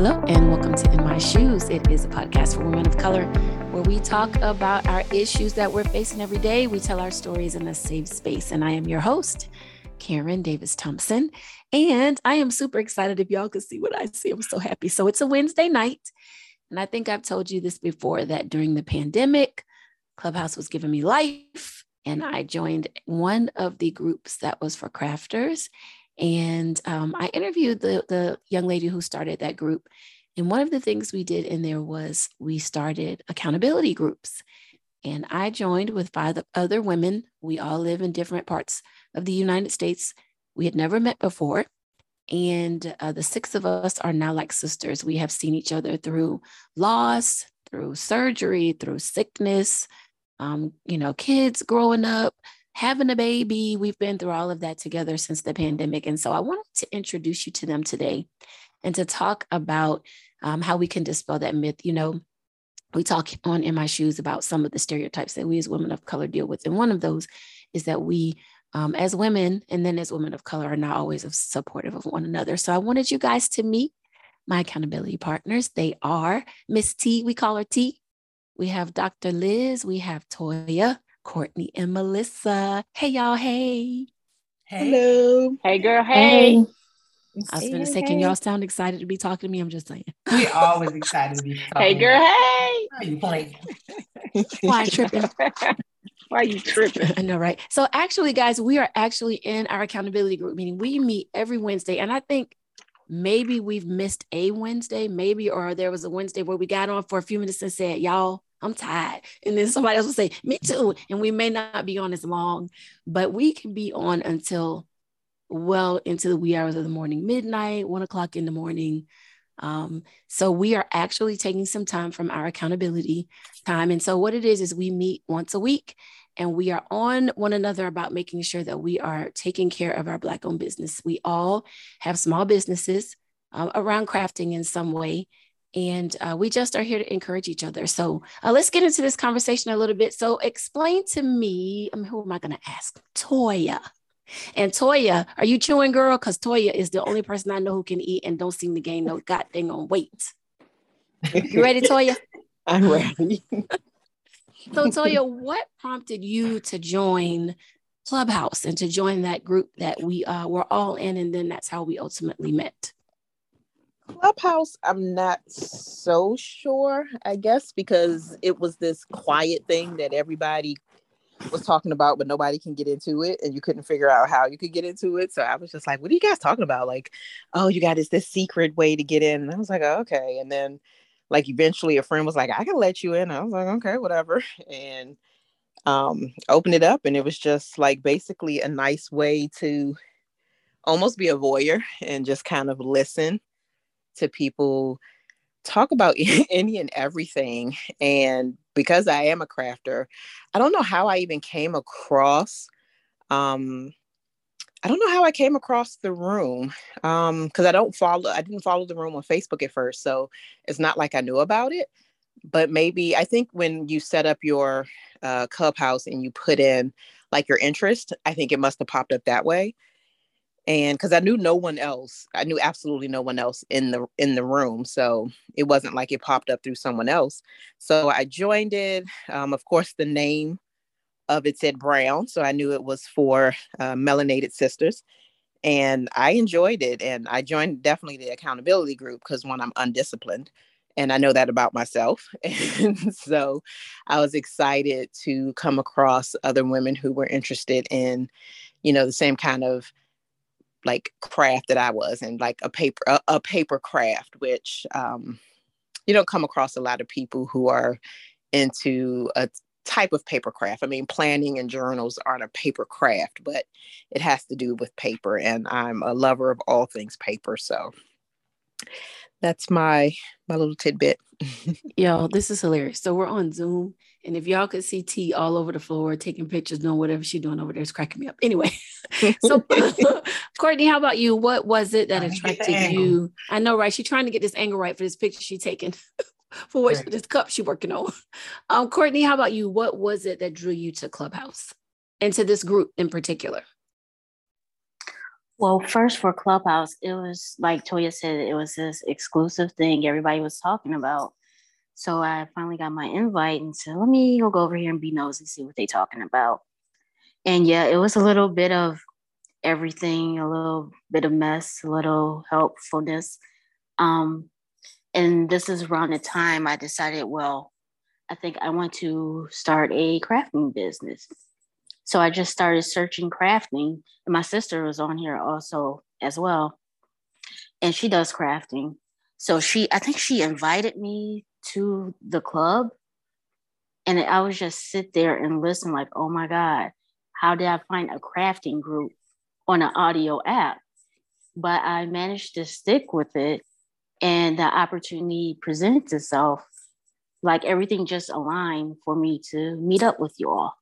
hello, and welcome to In My Shoes. It is a podcast for women of color where we talk about our issues that we're facing every day. We tell our stories in a safe space. And I am your host, Karen Davis Thompson. And I am super excited if y'all could see what I see. I'm so happy. So it's a Wednesday night. And I think I've told you this before that during the pandemic, Clubhouse was giving me life. And I joined one of the groups that was for crafters. And um, I interviewed the, the young lady who started that group. And one of the things we did in there was we started accountability groups. And I joined with five other women. We all live in different parts of the United States. We had never met before. And uh, the six of us are now like sisters. We have seen each other through loss, through surgery, through sickness, um, you know, kids growing up, having a baby. We've been through all of that together since the pandemic. And so I wanted to introduce you to them today and to talk about um, how we can dispel that myth. You know, we talk on In My Shoes about some of the stereotypes that we as women of color deal with. And one of those is that we, um, as women and then as women of color, are not always supportive of one another. So I wanted you guys to meet my accountability partners. They are Miss T, we call her T. We have Dr. Liz, we have Toya, Courtney, and Melissa. Hey, y'all. Hey. Hey. Hello. Hey, girl. Hey. hey. I was going to say, can y'all sound excited to be talking to me? I'm just saying. We always excited to be talking. Hey, girl. Hey. How you playing? Why tripping? Why are you tripping? I know, right? So, actually, guys, we are actually in our accountability group meeting. We meet every Wednesday, and I think maybe we've missed a Wednesday, maybe, or there was a Wednesday where we got on for a few minutes and said, "Y'all, I'm tired," and then somebody else will say, "Me too," and we may not be on as long, but we can be on until well into the wee hours of the morning, midnight, one o'clock in the morning. Um, so we are actually taking some time from our accountability time. And so what it is is we meet once a week and we are on one another about making sure that we are taking care of our Black owned business. We all have small businesses uh, around crafting in some way. And uh, we just are here to encourage each other. So uh, let's get into this conversation a little bit. So, explain to me, I mean, who am I going to ask? Toya. And Toya, are you chewing, girl? Because Toya is the only person I know who can eat and don't seem to gain no goddamn on weight. You ready, Toya? I'm ready. so, Toya, what prompted you to join Clubhouse and to join that group that we uh, were all in, and then that's how we ultimately met? Clubhouse, I'm not so sure, I guess, because it was this quiet thing that everybody was talking about, but nobody can get into it, and you couldn't figure out how you could get into it. So I was just like, "What are you guys talking about?" Like, "Oh, you got this this secret way to get in." And I was like, oh, "Okay." And then, like, eventually, a friend was like, "I can let you in." I was like, "Okay, whatever." And um, opened it up, and it was just like basically a nice way to almost be a voyeur and just kind of listen to people talk about any and everything. And because I am a crafter, I don't know how I even came across. Um, I don't know how I came across the room um because I don't follow I didn't follow the room on Facebook at first so it's not like I knew about it but maybe I think when you set up your uh, clubhouse and you put in like your interest I think it must have popped up that way and because i knew no one else i knew absolutely no one else in the in the room so it wasn't like it popped up through someone else. So i joined it um, of course the name of it said brown so i knew it was for uh, melanated sisters and i enjoyed it and i joined definitely the accountability group because when i'm undisciplined and i know that about myself and so i was excited to come across other women who were interested in you know the same kind of like craft that I was and like a paper a, a paper craft, which um, you don't come across a lot of people who are into a type of paper craft. I mean, planning and journals aren't a paper craft, but it has to do with paper, and I'm a lover of all things paper. So that's my my little tidbit. Yo, this is hilarious. So we're on Zoom, and if y'all could see T all over the floor taking pictures, doing whatever she's doing over there, it's cracking me up. Anyway, so Courtney, how about you? What was it that attracted you? I know, right? She's trying to get this angle right for this picture she's taking. for what right. this cup she's working on. Um, Courtney, how about you? What was it that drew you to Clubhouse and to this group in particular? Well, first for Clubhouse, it was like Toya said, it was this exclusive thing everybody was talking about. So I finally got my invite and said, let me go, over here and be nosy, and see what they're talking about. And yeah, it was a little bit of everything, a little bit of mess, a little helpfulness. Um, and this is around the time I decided, well, I think I want to start a crafting business. So I just started searching crafting. And my sister was on here also as well. And she does crafting. So she, I think she invited me to the club. And I was just sit there and listen, like, oh my God, how did I find a crafting group on an audio app? But I managed to stick with it and the opportunity presents itself. Like everything just aligned for me to meet up with you all.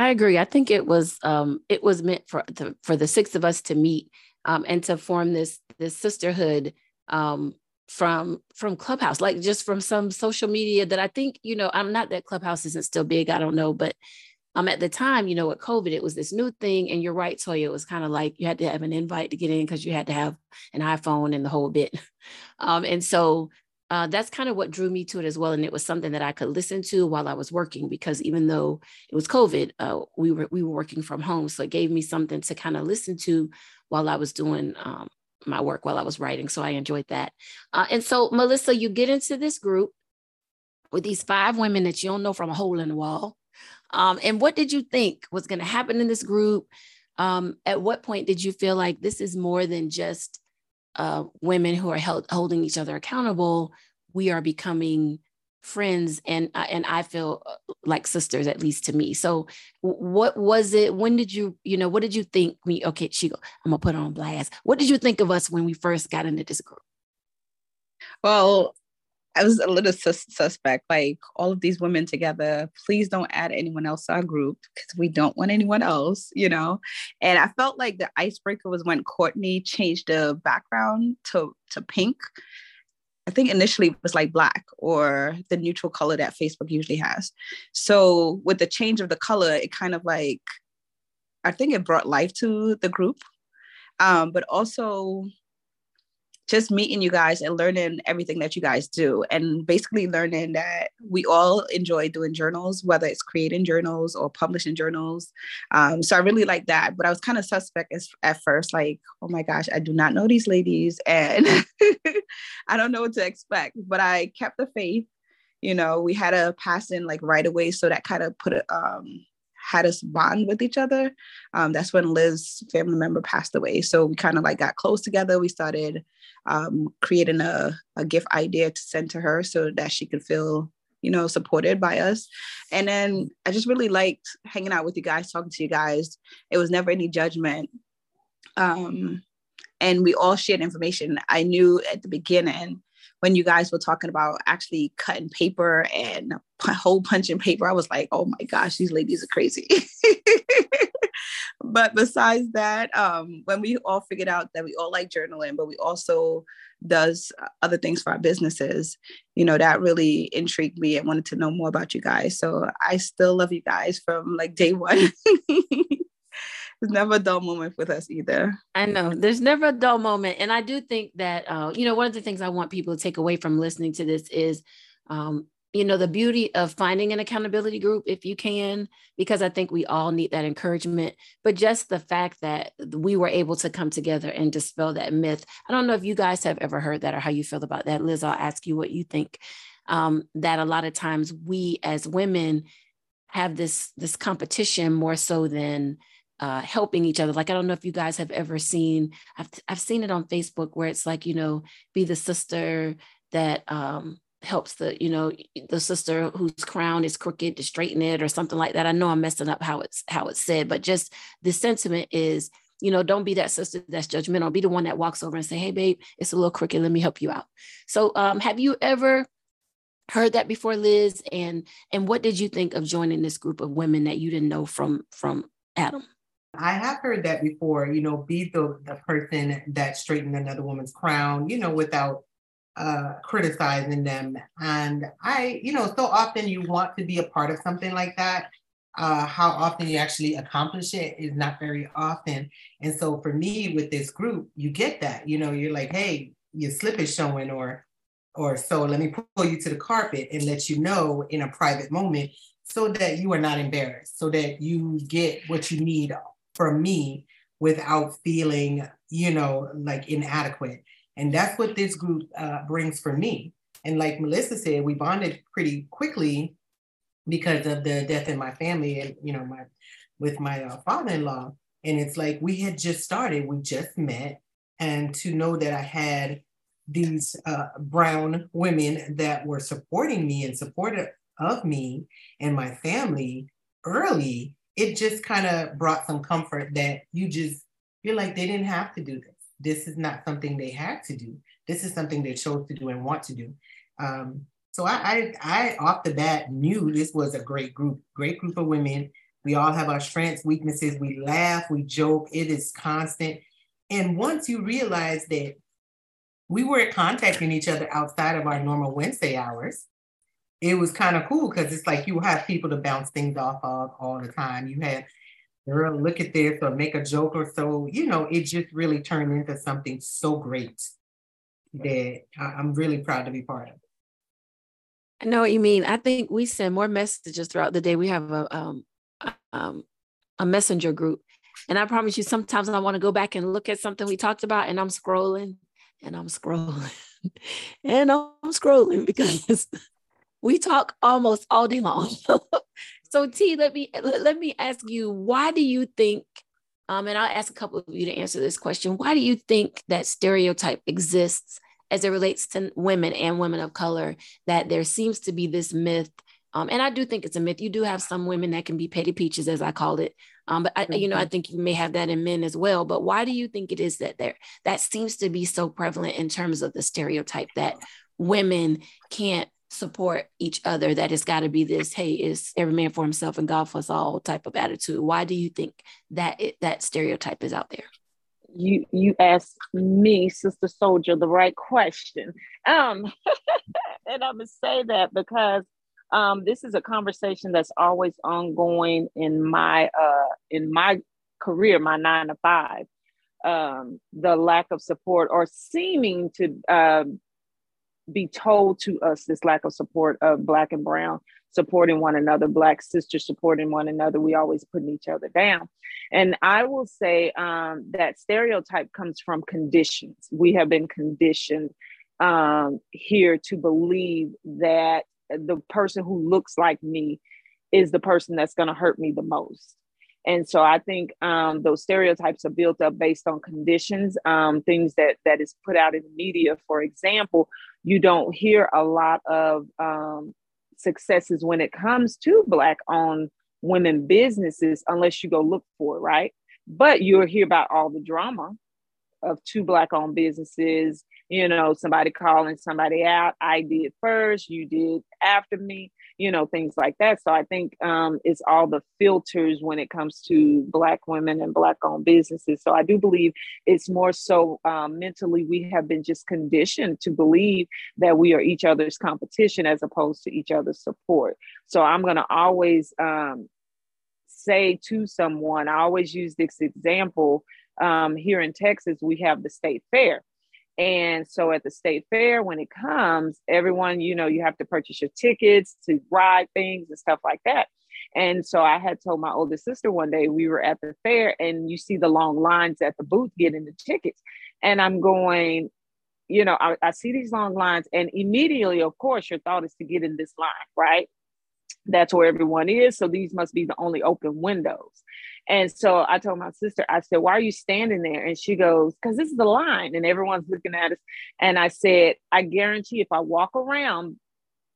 I agree. I think it was um, it was meant for the, for the six of us to meet um, and to form this this sisterhood um, from from Clubhouse, like just from some social media that I think you know. I'm not that Clubhouse isn't still big. I don't know, but um, at the time, you know, with COVID, it was this new thing. And you're right, Toya, it was kind of like you had to have an invite to get in because you had to have an iPhone and the whole bit. Um, and so uh, that's kind of what drew me to it as well. And it was something that I could listen to while I was working because even though it was COVID, uh, we were we were working from home, so it gave me something to kind of listen to while I was doing um, my work while I was writing. So I enjoyed that. Uh, and so Melissa, you get into this group with these five women that you don't know from a hole in the wall. Um, and what did you think was going to happen in this group? Um, at what point did you feel like this is more than just uh, women who are held, holding each other accountable, we are becoming friends and uh, and I feel uh, like sisters at least to me. So what was it when did you you know what did you think me okay she go I'm going to put on blast. What did you think of us when we first got into this group? Well, I was a little sus- suspect, like all of these women together. Please don't add anyone else to our group because we don't want anyone else, you know. And I felt like the icebreaker was when Courtney changed the background to to pink. I think initially it was like black or the neutral color that Facebook usually has. So with the change of the color, it kind of like I think it brought life to the group. Um, but also just meeting you guys and learning everything that you guys do and basically learning that we all enjoy doing journals whether it's creating journals or publishing journals. Um, so i really like that but i was kind of suspect as, at first like oh my gosh i do not know these ladies and i don't know what to expect but i kept the faith. You know we had a passing like right away so that kind of put it um had us bond with each other. Um, that's when Liz's family member passed away. So we kind of like got close together. We started um, creating a, a gift idea to send to her so that she could feel you know supported by us and then i just really liked hanging out with you guys talking to you guys it was never any judgment um and we all shared information i knew at the beginning when you guys were talking about actually cutting paper and hole punching paper, I was like, oh my gosh, these ladies are crazy. but besides that, um, when we all figured out that we all like journaling, but we also does other things for our businesses, you know, that really intrigued me and wanted to know more about you guys. So I still love you guys from like day one. there's never a dull moment with us either. I know there's never a dull moment. And I do think that, uh, you know, one of the things I want people to take away from listening to this is, um, you know, the beauty of finding an accountability group if you can, because I think we all need that encouragement. But just the fact that we were able to come together and dispel that myth. I don't know if you guys have ever heard that or how you feel about that. Liz, I'll ask you what you think. Um, that a lot of times we as women have this this competition more so than uh, helping each other. Like I don't know if you guys have ever seen. I've I've seen it on Facebook where it's like you know, be the sister that um, helps the you know the sister whose crown is crooked to straighten it or something like that. I know I'm messing up how it's how it's said, but just the sentiment is you know don't be that sister that's judgmental. Be the one that walks over and say, hey babe, it's a little crooked. Let me help you out. So um, have you ever heard that before liz and and what did you think of joining this group of women that you didn't know from from adam I have heard that before, you know, be the, the person that straightened another woman's crown, you know, without uh, criticizing them. And I, you know, so often you want to be a part of something like that. uh, how often you actually accomplish it is not very often. And so for me with this group, you get that, you know, you're like, hey, your slip is showing or or so let me pull you to the carpet and let you know in a private moment so that you are not embarrassed, so that you get what you need from me without feeling, you know, like inadequate. And that's what this group uh, brings for me. And like Melissa said, we bonded pretty quickly because of the death in my family and, you know, my with my uh, father-in-law. And it's like we had just started, we just met. And to know that I had these uh, brown women that were supporting me and supportive of me and my family early, it just kind of brought some comfort that you just feel like they didn't have to do this. This is not something they had to do. This is something they chose to do and want to do. Um, so I, I, I off the bat knew this was a great group, great group of women. We all have our strengths, weaknesses. We laugh, we joke. It is constant. And once you realize that we were contacting each other outside of our normal Wednesday hours. It was kind of cool because it's like you have people to bounce things off of all the time. You had girl, look at this or make a joke or so. You know, it just really turned into something so great that I'm really proud to be part of. I know what you mean. I think we send more messages throughout the day. We have a um, um, a messenger group, and I promise you, sometimes I want to go back and look at something we talked about, and I'm scrolling, and I'm scrolling and I'm scrolling because we talk almost all day long. so T, let me let me ask you, why do you think, um, and I'll ask a couple of you to answer this question. Why do you think that stereotype exists as it relates to women and women of color, that there seems to be this myth um, and I do think it's a myth. You do have some women that can be petty peaches, as I called it. Um, but I, you know, I mm-hmm. think you may have that in men as well. But why do you think it is that there that seems to be so prevalent in terms of the stereotype that women can't support each other? That it's got to be this, hey, is every man for himself and God for us all type of attitude. Why do you think that it, that stereotype is out there? you you asked me sister soldier the right question um and i'm gonna say that because um, this is a conversation that's always ongoing in my uh, in my career, my nine to five. Um, the lack of support or seeming to uh, be told to us this lack of support of black and brown supporting one another, black sisters supporting one another. We always putting each other down. And I will say um, that stereotype comes from conditions. We have been conditioned um, here to believe that the person who looks like me is the person that's going to hurt me the most. And so I think um, those stereotypes are built up based on conditions, um, things that that is put out in the media. For example, you don't hear a lot of um, successes when it comes to Black-owned women businesses unless you go look for it, right? But you'll hear about all the drama of two Black-owned businesses you know, somebody calling somebody out. I did first, you did after me, you know, things like that. So I think um, it's all the filters when it comes to Black women and Black owned businesses. So I do believe it's more so um, mentally, we have been just conditioned to believe that we are each other's competition as opposed to each other's support. So I'm going to always um, say to someone, I always use this example. Um, here in Texas, we have the state fair and so at the state fair, when it comes, everyone, you know, you have to purchase your tickets to ride things and stuff like that. And so I had told my older sister one day, we were at the fair and you see the long lines at the booth getting the tickets. And I'm going, you know, I, I see these long lines, and immediately, of course, your thought is to get in this line, right? That's where everyone is. So these must be the only open windows. And so I told my sister, I said, Why are you standing there? And she goes, Because this is the line. And everyone's looking at us. And I said, I guarantee if I walk around,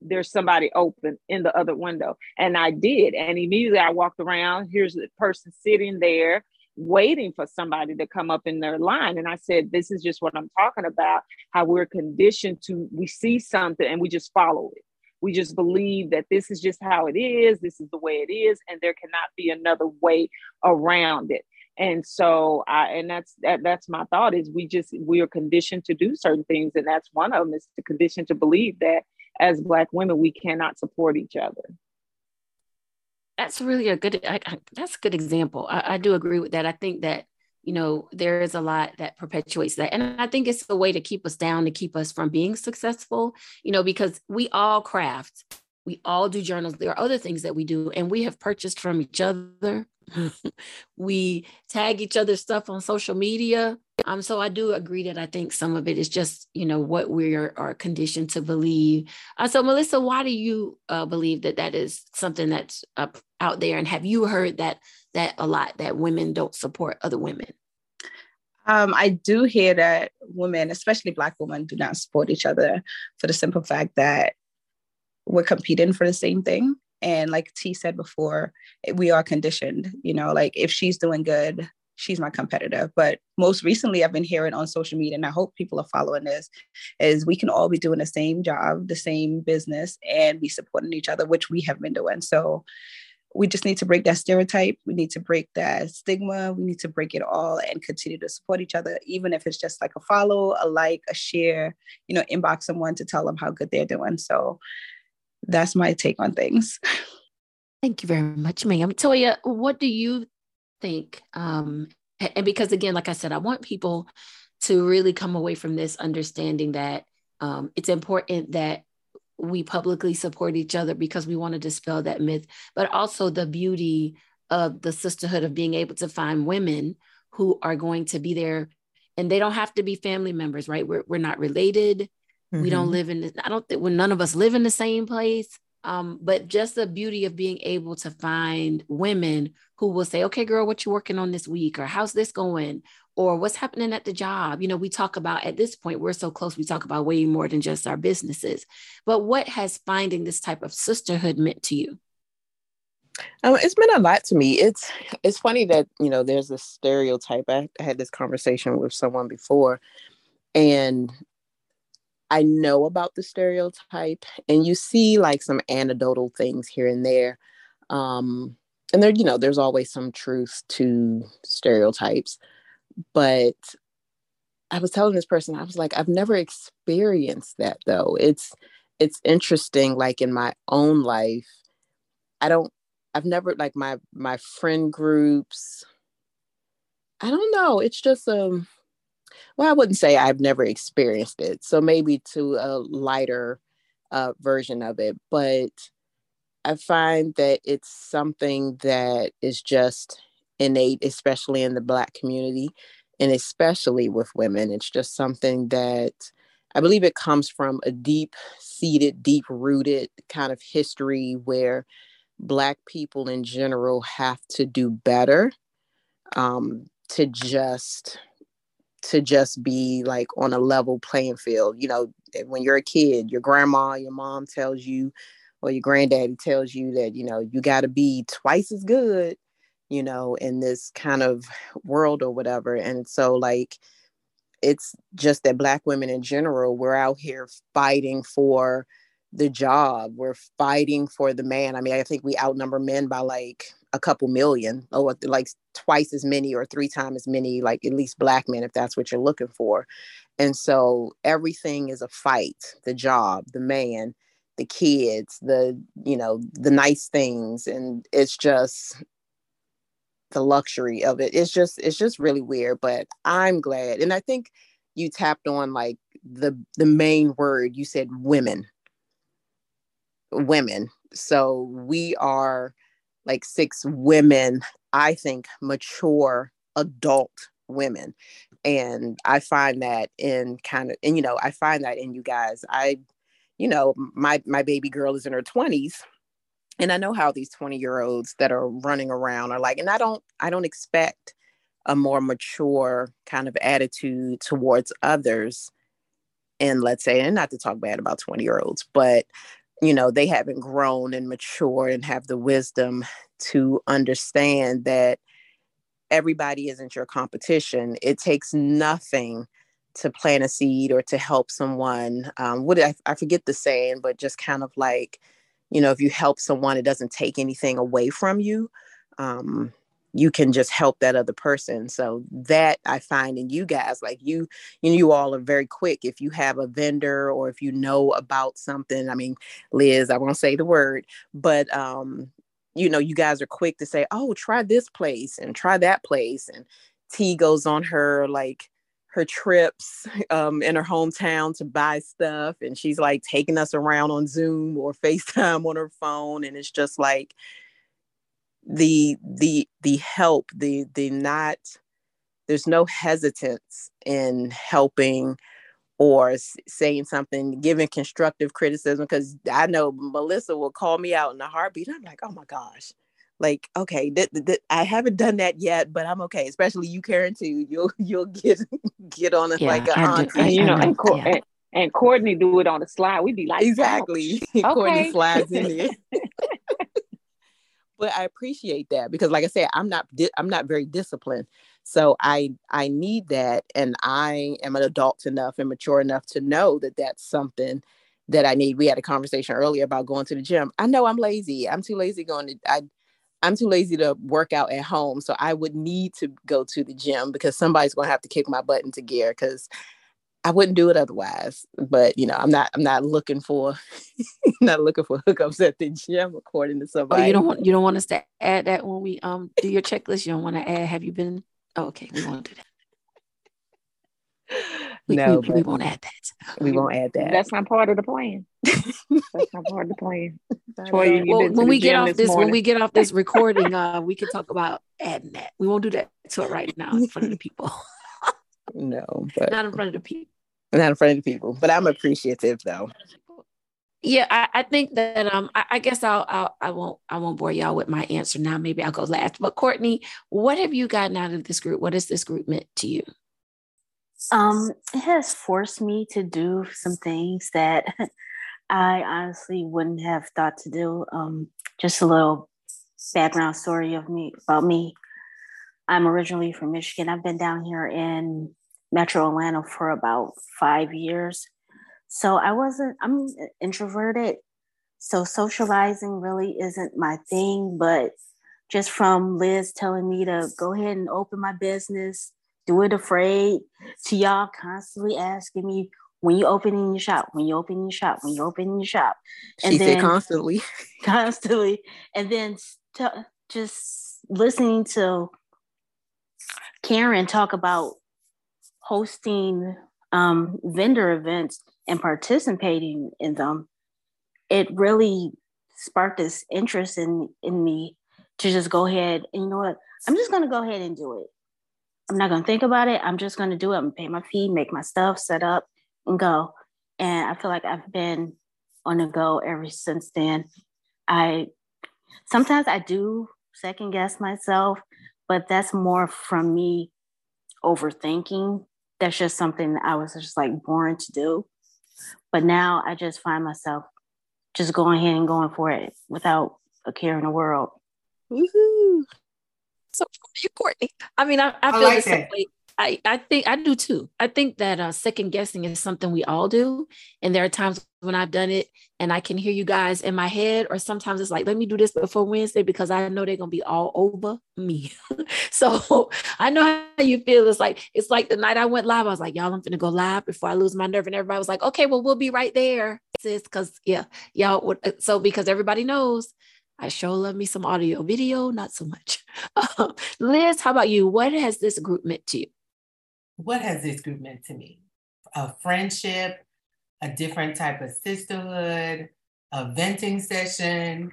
there's somebody open in the other window. And I did. And immediately I walked around. Here's the person sitting there waiting for somebody to come up in their line. And I said, This is just what I'm talking about how we're conditioned to, we see something and we just follow it. We just believe that this is just how it is, this is the way it is, and there cannot be another way around it. And so I and that's that that's my thought is we just we are conditioned to do certain things, and that's one of them is the condition to believe that as black women we cannot support each other. that's really a good I, I, that's a good example I, I do agree with that i think that you know there is a lot that perpetuates that. And i think it's a way to keep us down to keep us from being successful you know because we all craft we all do journals. There are other things that we do and we have purchased from each other. We tag each other's stuff on social media. Um so i do agree that i think some of it is just you know what we are, are conditioned to believe. Uh, so melissa why do you uh, believe that that is something that's uh, out there? And have you heard that that a lot that women don't support other women? Um, I do hear that women, especially Black women, do not support each other for the simple fact that we're competing for the same thing. And like T said before, we are conditioned, you know, like if she's doing good, she's my competitor. But most recently, I've been hearing on social media, and I hope people are following this, is we can all be doing the same job, the same business, and be supporting each other, which we have been doing. So we just need to break that stereotype. We need to break that stigma. We need to break it all and continue to support each other, even if it's just like a follow, a like, a share, you know, inbox someone to tell them how good they're doing. So that's my take on things. Thank you very much, ma'am. Toya, what do you think? Um, and because again, like I said, I want people to really come away from this understanding that um, it's important that we publicly support each other because we want to dispel that myth, but also the beauty of the sisterhood of being able to find women who are going to be there and they don't have to be family members, right? We're, we're not related. Mm-hmm. We don't mm-hmm. live in, I don't think, when none of us live in the same place. Um, but just the beauty of being able to find women who will say, okay, girl, what you working on this week? Or how's this going? Or what's happening at the job? You know, we talk about at this point, we're so close, we talk about way more than just our businesses. But what has finding this type of sisterhood meant to you? Um, it's meant a lot to me. It's it's funny that you know there's a stereotype. I, I had this conversation with someone before, and I know about the stereotype, and you see like some anecdotal things here and there. Um, and there, you know, there's always some truth to stereotypes. But I was telling this person, I was like, I've never experienced that though. It's it's interesting, like in my own life, I don't I've never like my my friend groups. I don't know. It's just um well, I wouldn't say I've never experienced it. So maybe to a lighter uh, version of it. But I find that it's something that is just innate, especially in the Black community and especially with women. It's just something that I believe it comes from a deep seated, deep rooted kind of history where Black people in general have to do better um, to just to just be like on a level playing field. You know, when you're a kid, your grandma, your mom tells you, or your granddaddy tells you that, you know, you got to be twice as good, you know, in this kind of world or whatever. And so, like, it's just that Black women in general, we're out here fighting for the job. We're fighting for the man. I mean, I think we outnumber men by like a couple million, or like twice as many or three times as many, like at least black men, if that's what you're looking for. And so everything is a fight the job, the man, the kids, the, you know, the nice things. And it's just the luxury of it. It's just, it's just really weird, but I'm glad. And I think you tapped on like the the main word you said women women. So we are like six women, I think, mature adult women. And I find that in kind of, and you know, I find that in you guys. I, you know, my my baby girl is in her 20s. And I know how these 20 year olds that are running around are like, and I don't, I don't expect a more mature kind of attitude towards others. And let's say, and not to talk bad about 20 year olds, but you know they haven't grown and matured and have the wisdom to understand that everybody isn't your competition. It takes nothing to plant a seed or to help someone um, what I, I forget the saying but just kind of like you know if you help someone it doesn't take anything away from you. Um, you can just help that other person so that i find in you guys like you you, know, you all are very quick if you have a vendor or if you know about something i mean liz i won't say the word but um you know, you guys are quick to say, "Oh, try this place and try that place." And T goes on her like her trips um, in her hometown to buy stuff, and she's like taking us around on Zoom or FaceTime on her phone, and it's just like the the the help, the the not. There's no hesitance in helping or saying something, giving constructive criticism. Because I know Melissa will call me out in a heartbeat. I'm like, oh my gosh, like okay, th- th- I haven't done that yet, but I'm okay. Especially you, Karen, too. You'll you'll get get on it yeah, like a auntie, and, you know, and, yeah. and, and Courtney do it on the slide. We'd be like, exactly. Courtney slides in there. but I appreciate that because, like I said, I'm not di- I'm not very disciplined. So I I need that, and I am an adult enough and mature enough to know that that's something that I need. We had a conversation earlier about going to the gym. I know I'm lazy. I'm too lazy going to. I I'm too lazy to work out at home, so I would need to go to the gym because somebody's going to have to kick my butt into gear because I wouldn't do it otherwise. But you know, I'm not I'm not looking for not looking for hookups at the gym according to somebody. Oh, you don't want you don't want us to add that when we um do your checklist. You don't want to add. Have you been Oh, okay, we won't do that. We, no, we, we, won't add that. We won't add that. That's not part of the plan. That's not part of the plan. Troy, well, when we get off this, this when we get off this recording, uh, we can talk about adding that. We won't do that to it right now in front of the people. no, but not in front of the people. Not in front of the people, but I'm appreciative though. Yeah, I, I think that um I, I guess I'll, I'll I won't I won't bore y'all with my answer now. Maybe I'll go last. But Courtney, what have you gotten out of this group? What has this group meant to you? Um, it has forced me to do some things that I honestly wouldn't have thought to do. Um, just a little background story of me about me. I'm originally from Michigan. I've been down here in Metro Atlanta for about five years. So I wasn't, I'm introverted. So socializing really isn't my thing, but just from Liz telling me to go ahead and open my business, do it afraid, to y'all constantly asking me, when you open in your shop, when you open your shop, when you open your shop. And she then, said constantly. Constantly. And then just listening to Karen talk about hosting um, vendor events and participating in them, it really sparked this interest in in me to just go ahead and you know what? I'm just to go ahead and do it. I'm not to think about it. I'm just to do it. I'm pay my fee make my stuff set up and go. And i feel like i've been on the go ever since then. I sometimes i do second guess myself but that's more from me overthinking that's just something that i was just like born to do but now I just find myself just going ahead and going for it without a care in the world. Woohoo! So you, Courtney. I mean, I, I feel I like the same way. I, I think I do too. I think that uh, second guessing is something we all do. And there are times when I've done it and I can hear you guys in my head, or sometimes it's like, let me do this before Wednesday because I know they're gonna be all over me. so I know how you feel. It's like it's like the night I went live, I was like, y'all, I'm gonna go live before I lose my nerve. And everybody was like, okay, well, we'll be right there, sis. Cause yeah, y'all would uh, so because everybody knows I sure love me some audio, video, not so much. Liz, how about you? What has this group meant to you? what has this group meant to me? A friendship, a different type of sisterhood, a venting session.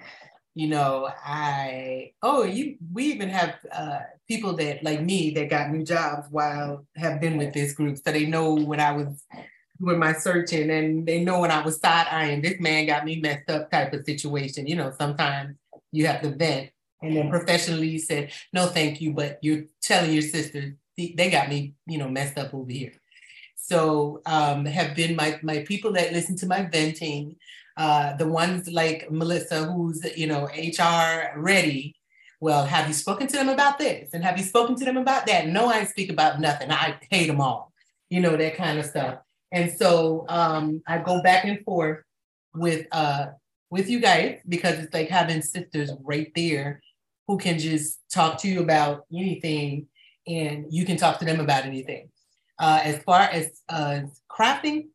You know, I oh you we even have uh, people that like me that got new jobs while have been with this group, so they know when I was doing my searching and they know when I was side eyeing this man got me messed up type of situation. You know, sometimes you have to vent. And then professionally you said, no, thank you, but you're telling your sister they got me, you know, messed up over here. So um, have been my my people that listen to my venting, uh, the ones like Melissa, who's you know HR ready. Well, have you spoken to them about this? And have you spoken to them about that? No, I speak about nothing. I hate them all. You know that kind of stuff. And so um, I go back and forth with uh, with you guys because it's like having sisters right there who can just talk to you about anything and you can talk to them about anything. Uh, as far as uh, crafting,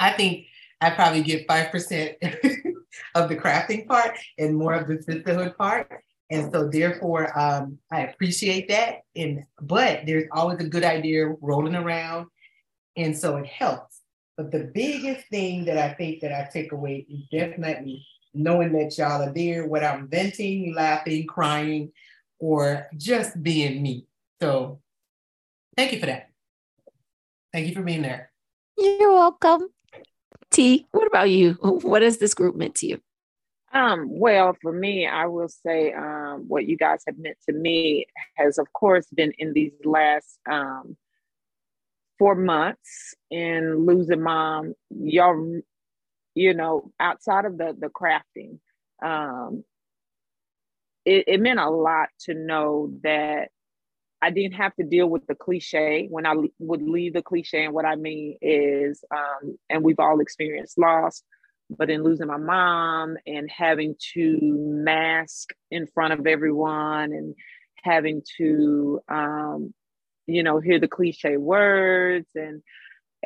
I think I probably get 5% of the crafting part and more of the sisterhood part. And so therefore, um, I appreciate that. And but there's always a good idea rolling around. And so it helps. But the biggest thing that I think that I take away is definitely knowing that y'all are there, whether I'm venting, laughing, crying, or just being me. So thank you for that. Thank you for being there. You're welcome. T, what about you? What has this group meant to you? Um, well, for me, I will say um, what you guys have meant to me has, of course, been in these last um, four months in losing mom. Y'all, you know, outside of the the crafting, um, it, it meant a lot to know that I didn't have to deal with the cliche. When I would leave the cliche, and what I mean is, um, and we've all experienced loss, but in losing my mom and having to mask in front of everyone and having to, um, you know, hear the cliche words and,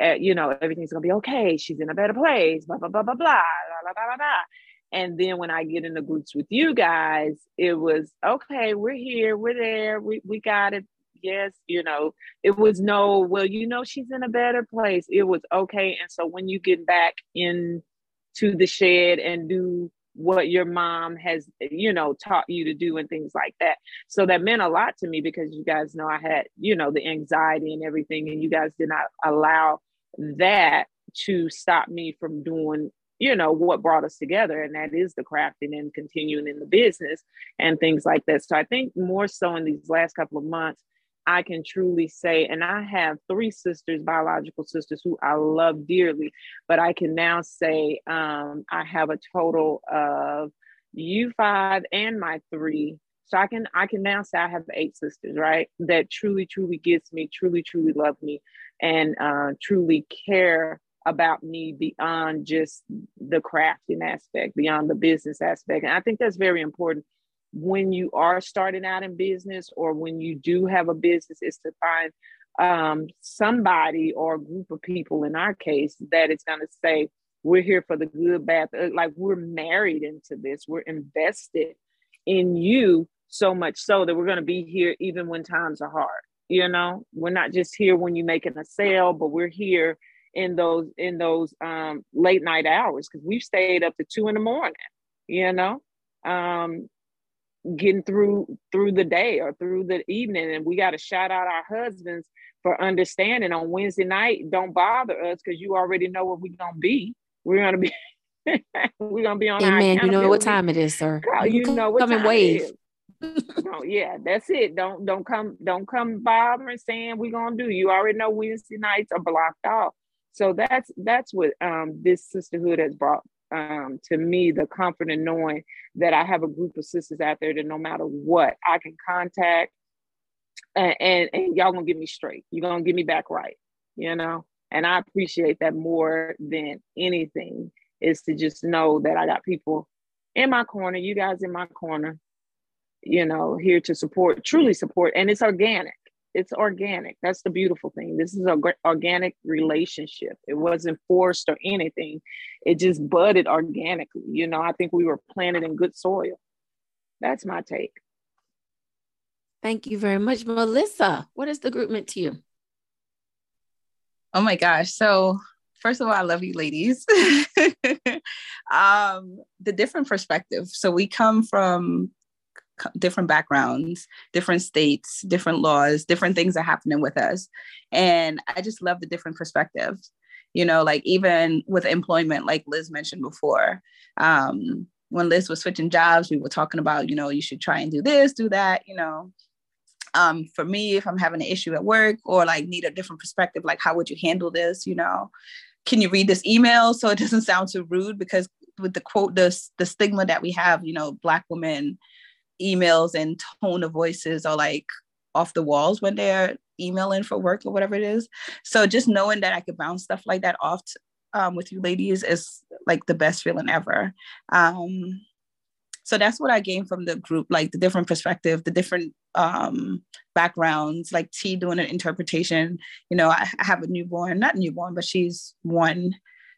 uh, you know, everything's gonna be okay. She's in a better place. Blah blah blah blah blah blah blah blah. blah. And then when I get in the groups with you guys, it was okay, we're here, we're there, we, we got it. Yes, you know, it was no, well, you know, she's in a better place. It was okay. And so when you get back in to the shed and do what your mom has, you know, taught you to do and things like that. So that meant a lot to me because you guys know I had, you know, the anxiety and everything, and you guys did not allow that to stop me from doing you know what brought us together and that is the crafting and continuing in the business and things like that. So i think more so in these last couple of months i can truly say and i have three sisters biological sisters who i love dearly but i can now say um, i have a total of you five and my three. So i can i can now say i have eight sisters right? That truly truly gets me truly truly love me and uh, truly care about me beyond just the crafting aspect, beyond the business aspect. And I think that's very important. When you are starting out in business or when you do have a business is to find um, somebody or a group of people in our case that is going to say we're here for the good bad uh, like we're married into this. We're invested in you so much so that we're going to be here even when times are hard you know? We're not just here when you're making a sale but we're here in those in those um, late night hours because we've stayed up to two in the morning, you know, um, getting through through the day or through the evening, and we got to shout out our husbands for understanding on Wednesday night. Don't bother us because you already know where we're gonna be. We're gonna be. we're gonna be on Amen. You know what time it is, sir. You, you know what come time and wave. no, yeah, that's it. Don't don't come don't come bothering saying we're gonna do. You already know Wednesday nights are blocked off. So that's that's what um, this sisterhood has brought um, to me the comfort in knowing that I have a group of sisters out there that no matter what I can contact and, and, and y'all gonna get me straight. You're gonna get me back right, you know? And I appreciate that more than anything is to just know that I got people in my corner, you guys in my corner, you know, here to support, truly support. And it's organic it's organic. That's the beautiful thing. This is an organic relationship. It wasn't forced or anything. It just budded organically. You know, I think we were planted in good soil. That's my take. Thank you very much, Melissa. What is the group meant to you? Oh my gosh. So first of all, I love you ladies. um, the different perspective. So we come from different backgrounds, different states, different laws, different things are happening with us. And I just love the different perspectives. You know, like even with employment, like Liz mentioned before, um, when Liz was switching jobs, we were talking about, you know, you should try and do this, do that, you know. Um, for me, if I'm having an issue at work or like need a different perspective, like how would you handle this, you know? Can you read this email so it doesn't sound too rude? Because with the quote, the, the stigma that we have, you know, Black women emails and tone of voices are like off the walls when they're emailing for work or whatever it is. So just knowing that I could bounce stuff like that off um, with you ladies is like the best feeling ever. Um, so that's what I gained from the group, like the different perspective, the different um, backgrounds, like T doing an interpretation. You know, I, I have a newborn, not newborn, but she's one.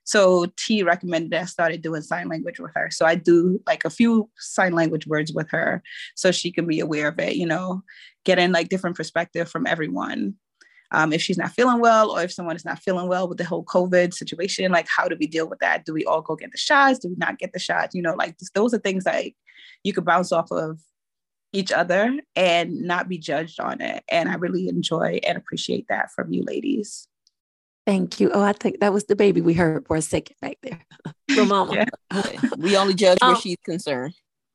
So T recommended I started doing sign language with her. So I do like a few sign language words with her so she can be aware of it, you know, getting like different perspective from everyone. Um, if she's not feeling well or if someone is not feeling well with the whole COVID situation, like how do we deal with that? Do we all go get the shots? Do we not get the shots? You know, like those are things like you could bounce off of each other and not be judged on it. And I really enjoy and appreciate that from you ladies. Thank you. Oh, I think that was the baby we heard for a second back there from mama. we only judge where um, she's concerned.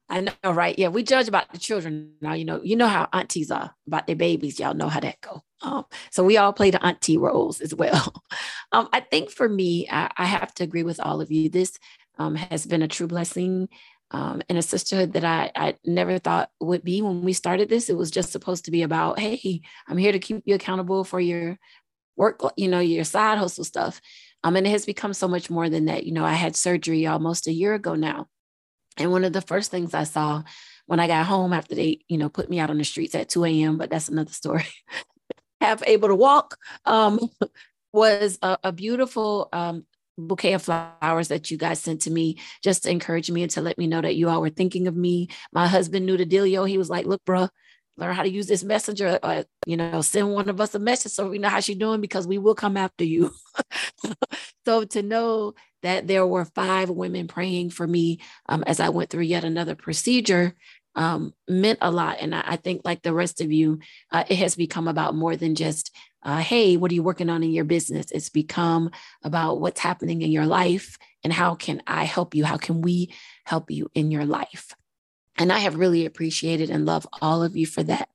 I know, right? Yeah, we judge about the children now. You know, you know how aunties are about their babies. Y'all know how that go. Um, so we all play the auntie roles as well. Um, I think for me, I, I, have to agree with all of you. This um, has been a true blessing um, and a sisterhood that I, I never thought would be when we started this. It was just supposed to be about, hey, I'm here to keep you accountable for your work, you know, your side hustle stuff. Um, and it has become so much more than that. You know, I had surgery almost a year ago now. And one of the first things I saw when I got home after they, you know, put me out on the streets at 2 a.m., but that's another story, half able to walk, um, was a, a beautiful um, bouquet of flowers that you guys sent to me just to encourage me and to let me know that you all were thinking of me. My husband knew the dealio. He was like, look, bro, learn how to use this messenger or, you know, send one of us a message so we know how she's doing because we will come after you. so to know that there were five women praying for me um, as I went through yet another procedure um, meant a lot. And I, I, think like the rest of you, uh, it has become about more than just uh, hey, what are you working on in your business? It's become about what's happening in your life and how can I help you? How can we help you in your life? And I have really appreciated and love all of you for that.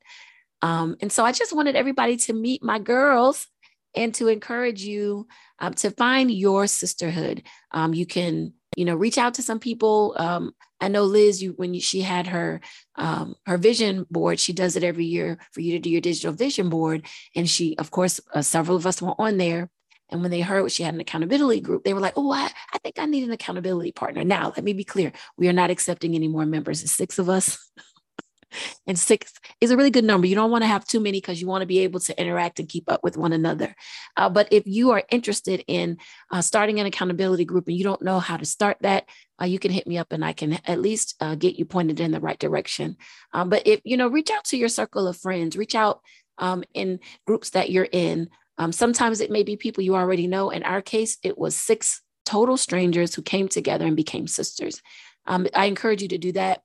Um, and so I just wanted everybody to meet my girls and to encourage you um, to find your sisterhood. Um, you can, you know, reach out to some people. Um, I know Liz, you when you, she had her um, her vision board, she does it every year for you to do your digital vision board, and she, of course, uh, several of us were on there. And when they heard she had an accountability group, they were like, "Oh, I, I think I need an accountability partner." Now, let me be clear: we are not accepting any more members. It's six of us. and six is a really good number. You don't want to have too many because you want to be able to interact and keep up with one another. Uh, but if you are interested in uh, starting an accountability group and you don't know how to start that, uh, you can hit me up and I can at least uh, get you pointed in the right direction. Um, but if you know, reach out to your circle of friends, reach out um, in groups that you're in. Um, sometimes it may be people you already know. In our case, it was six total strangers who came together and became sisters. Um, I encourage you to do that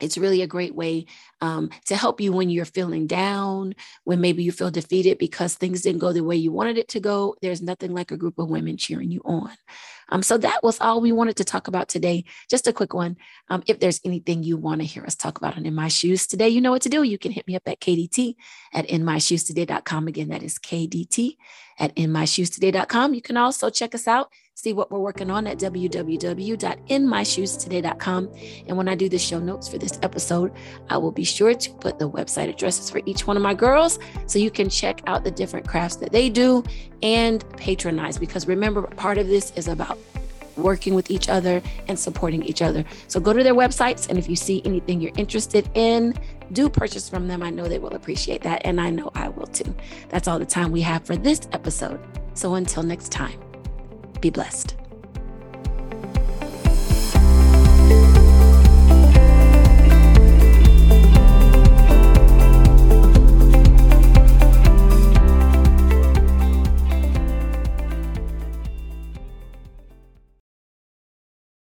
it's really a great way um, to help you when you're feeling down, when maybe you feel defeated because things didn't go the way you wanted it to go. There's nothing like a group of women cheering you on. Um, so that was all we wanted to talk about today. Just a quick one. Um, if there's anything you want to hear us talk about on In My Shoes today, you know what to do. You can hit me up at KDT at InMyShoesToday.com. Again, that is KDT at InMyShoesToday.com. You can also check us out see what we're working on at www.inmyshoestoday.com. And when I do the show notes for this episode, I will be sure to put the website addresses for each one of my girls so you can check out the different crafts that they do and patronize. Because remember, part of this is about working with each other and supporting each other. So go to their websites, and if you see anything you're interested in, do purchase from them. I know they will appreciate that, and I know I will too. That's all the time we have for this episode. So until next time. Be blessed.